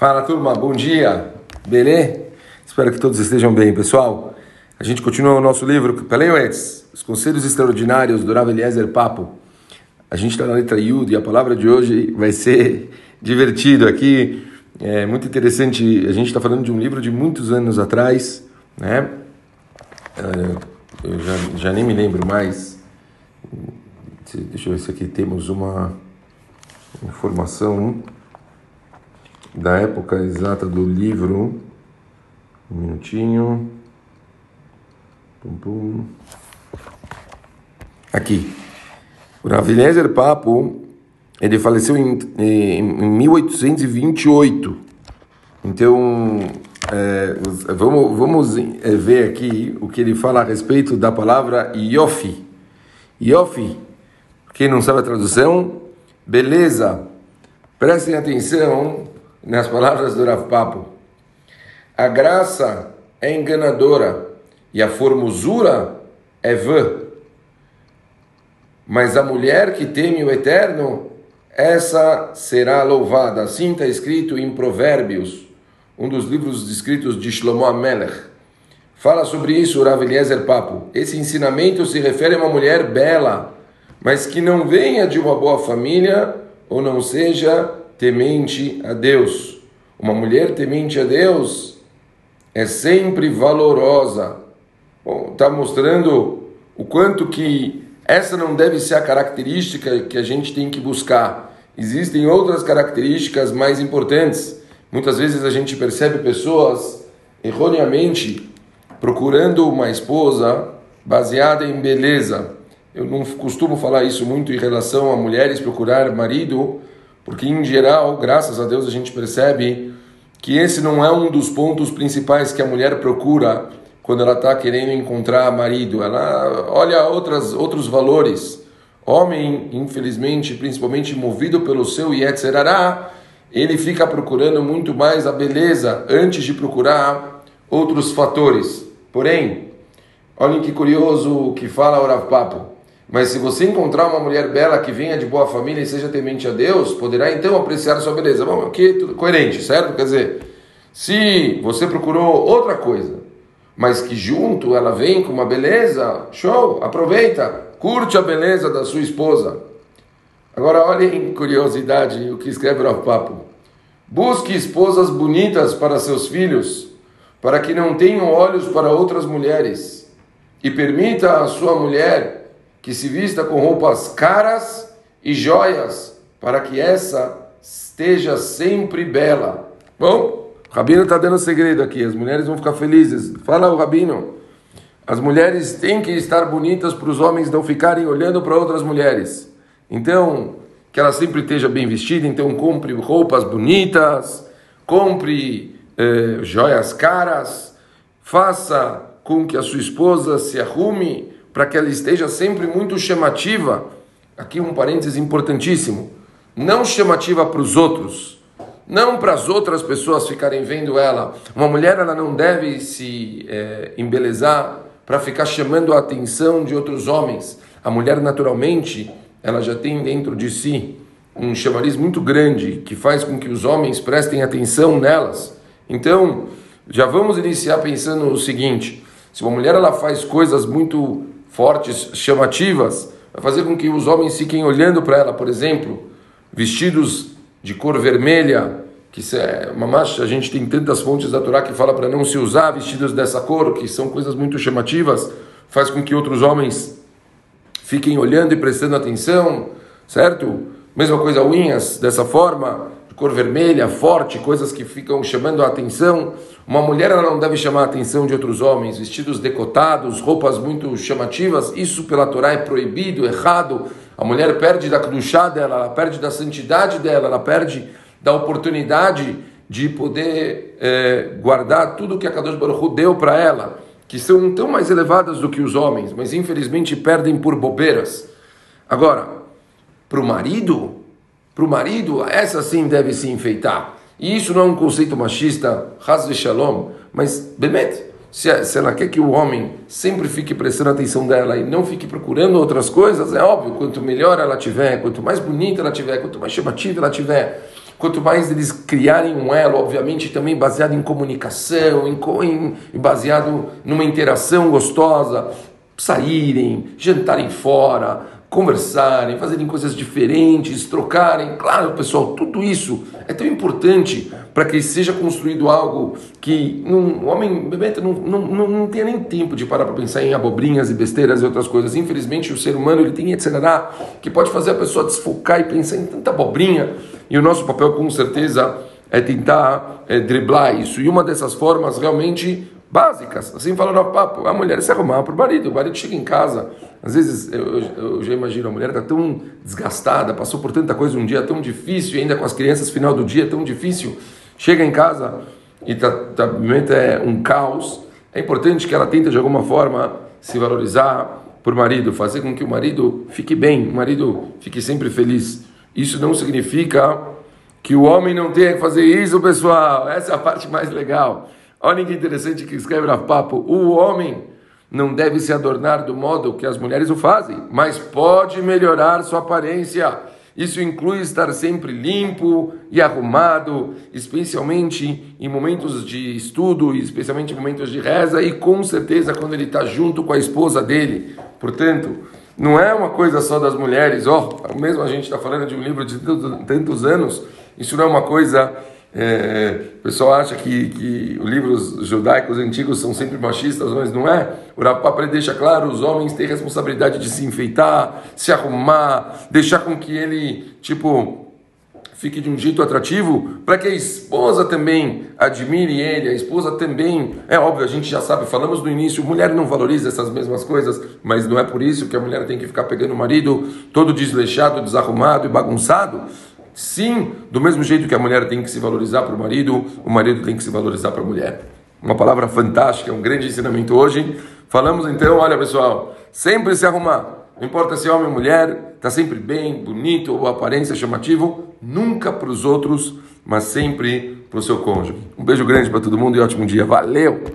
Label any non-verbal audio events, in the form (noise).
Fala turma, bom dia, beleza? Espero que todos estejam bem, pessoal. A gente continua o nosso livro, Peleuetz, Os Conselhos Extraordinários do Rav Eliezer Papo. A gente está na letra Yud e a palavra de hoje vai ser (laughs) divertido aqui. É muito interessante, a gente está falando de um livro de muitos anos atrás, né? É, eu já, já nem me lembro mais. Deixa eu ver se aqui temos uma informação da época exata do livro. Um minutinho. Pum, pum. Aqui. O Rav Papo, ele faleceu em, em, em 1828. Então, é, vamos, vamos é, ver aqui o que ele fala a respeito da palavra Yofi. Yofi, quem não sabe a tradução, beleza. Prestem atenção nas palavras do Rav Papo. A graça é enganadora e a formosura é vã. Mas a mulher que teme o Eterno, essa será louvada. Assim está escrito em Provérbios, um dos livros escritos de Shlomo Amelech. Fala sobre isso o Rav Eliezer Papo. Esse ensinamento se refere a uma mulher bela, mas que não venha de uma boa família ou não seja temente a Deus. Uma mulher temente a Deus é sempre valorosa. Está mostrando o quanto que essa não deve ser a característica que a gente tem que buscar. Existem outras características mais importantes. Muitas vezes a gente percebe pessoas erroneamente procurando uma esposa baseada em beleza. Eu não costumo falar isso muito em relação a mulheres procurar marido porque, em geral, graças a Deus, a gente percebe que esse não é um dos pontos principais que a mulher procura quando ela está querendo encontrar marido. Ela olha outras, outros valores. Homem, infelizmente, principalmente movido pelo seu Yetzerará, ele fica procurando muito mais a beleza antes de procurar outros fatores. Porém, olhem que curioso o que fala o Rav Papo. Mas se você encontrar uma mulher bela que venha de boa família e seja temente a Deus, poderá então apreciar sua beleza. Bom, aqui tudo coerente, certo? Quer dizer, se você procurou outra coisa, mas que junto ela vem com uma beleza, show, aproveita, curte a beleza da sua esposa. Agora olhem curiosidade o que escreve o Papo. Busque esposas bonitas para seus filhos, para que não tenham olhos para outras mulheres, e permita a sua mulher que se vista com roupas caras e joias, para que essa esteja sempre bela. Bom, o Rabino está dando segredo aqui, as mulheres vão ficar felizes. Fala o Rabino. As mulheres têm que estar bonitas para os homens não ficarem olhando para outras mulheres. Então, que ela sempre esteja bem vestida, então compre roupas bonitas, compre eh, joias caras, faça com que a sua esposa se arrume para que ela esteja sempre muito chamativa. Aqui um parênteses importantíssimo. Não chamativa para os outros, não para as outras pessoas ficarem vendo ela. Uma mulher ela não deve se é, embelezar para ficar chamando a atenção de outros homens. A mulher naturalmente ela já tem dentro de si um chamariz muito grande que faz com que os homens prestem atenção nelas. Então, já vamos iniciar pensando o seguinte: se uma mulher ela faz coisas muito fortes, chamativas, vai fazer com que os homens fiquem olhando para ela, por exemplo, vestidos de cor vermelha, que é uma marcha, a gente tem tantas fontes da Torá que fala para não se usar vestidos dessa cor, que são coisas muito chamativas, faz com que outros homens fiquem olhando e prestando atenção, certo? Mesma coisa, unhas dessa forma, cor vermelha, forte, coisas que ficam chamando a atenção. Uma mulher ela não deve chamar a atenção de outros homens, vestidos decotados, roupas muito chamativas. Isso pela Torá é proibido, errado. A mulher perde da cruchá dela, ela perde da santidade dela, ela perde da oportunidade de poder é, guardar tudo que a Kadosh Baruch Hu deu para ela, que são tão mais elevadas do que os homens, mas infelizmente perdem por bobeiras. Agora, para o marido, para o marido, essa sim deve se enfeitar. E isso não é um conceito machista, ras de shalom, mas, bemet, se, se ela quer que o homem sempre fique prestando atenção dela e não fique procurando outras coisas, é óbvio, quanto melhor ela tiver, quanto mais bonita ela tiver, quanto mais chamativa ela tiver, quanto mais eles criarem um elo, obviamente também baseado em comunicação, em, em baseado numa interação gostosa, saírem, jantarem fora, conversarem, fazerem coisas diferentes, trocarem. Claro, pessoal, tudo isso é tão importante para que seja construído algo que um homem bebê não, não, não, não tenha nem tempo de parar para pensar em abobrinhas e besteiras e outras coisas. Infelizmente, o ser humano ele tem etc. que pode fazer a pessoa desfocar e pensar em tanta abobrinha. E o nosso papel, com certeza, é tentar é, driblar isso. E uma dessas formas realmente básicas. Assim falando no papo, a mulher se arrumar para o marido. O marido chega em casa, às vezes eu, eu, eu já imagino, a mulher está tão desgastada, passou por tanta coisa um dia tão difícil, ainda com as crianças, final do dia tão difícil. Chega em casa e tá, tá, é um caos. É importante que ela tente de alguma forma se valorizar por marido, fazer com que o marido fique bem, o marido fique sempre feliz. Isso não significa que o homem não tenha que fazer isso, pessoal. Essa é a parte mais legal. Olha que interessante que escreve na papo. O homem não deve se adornar do modo que as mulheres o fazem, mas pode melhorar sua aparência. Isso inclui estar sempre limpo e arrumado, especialmente em momentos de estudo, especialmente em momentos de reza e com certeza quando ele está junto com a esposa dele. Portanto, não é uma coisa só das mulheres, ó, oh, mesmo a gente está falando de um livro de tantos anos, isso não é uma coisa é, o pessoal acha que, que os livros judaicos antigos são sempre machistas, mas não é. O Rapapa deixa claro: os homens têm responsabilidade de se enfeitar, se arrumar, deixar com que ele, tipo, fique de um jeito atrativo, para que a esposa também admire ele, a esposa também. É óbvio, a gente já sabe, falamos no início: mulher não valoriza essas mesmas coisas, mas não é por isso que a mulher tem que ficar pegando o marido todo desleixado, desarrumado e bagunçado. Sim, do mesmo jeito que a mulher tem que se valorizar para o marido, o marido tem que se valorizar para a mulher. Uma palavra fantástica, um grande ensinamento hoje. Falamos então, olha pessoal, sempre se arrumar. Não importa se é homem ou mulher, está sempre bem, bonito ou aparência chamativo, nunca para os outros, mas sempre para o seu cônjuge. Um beijo grande para todo mundo e ótimo dia. Valeu!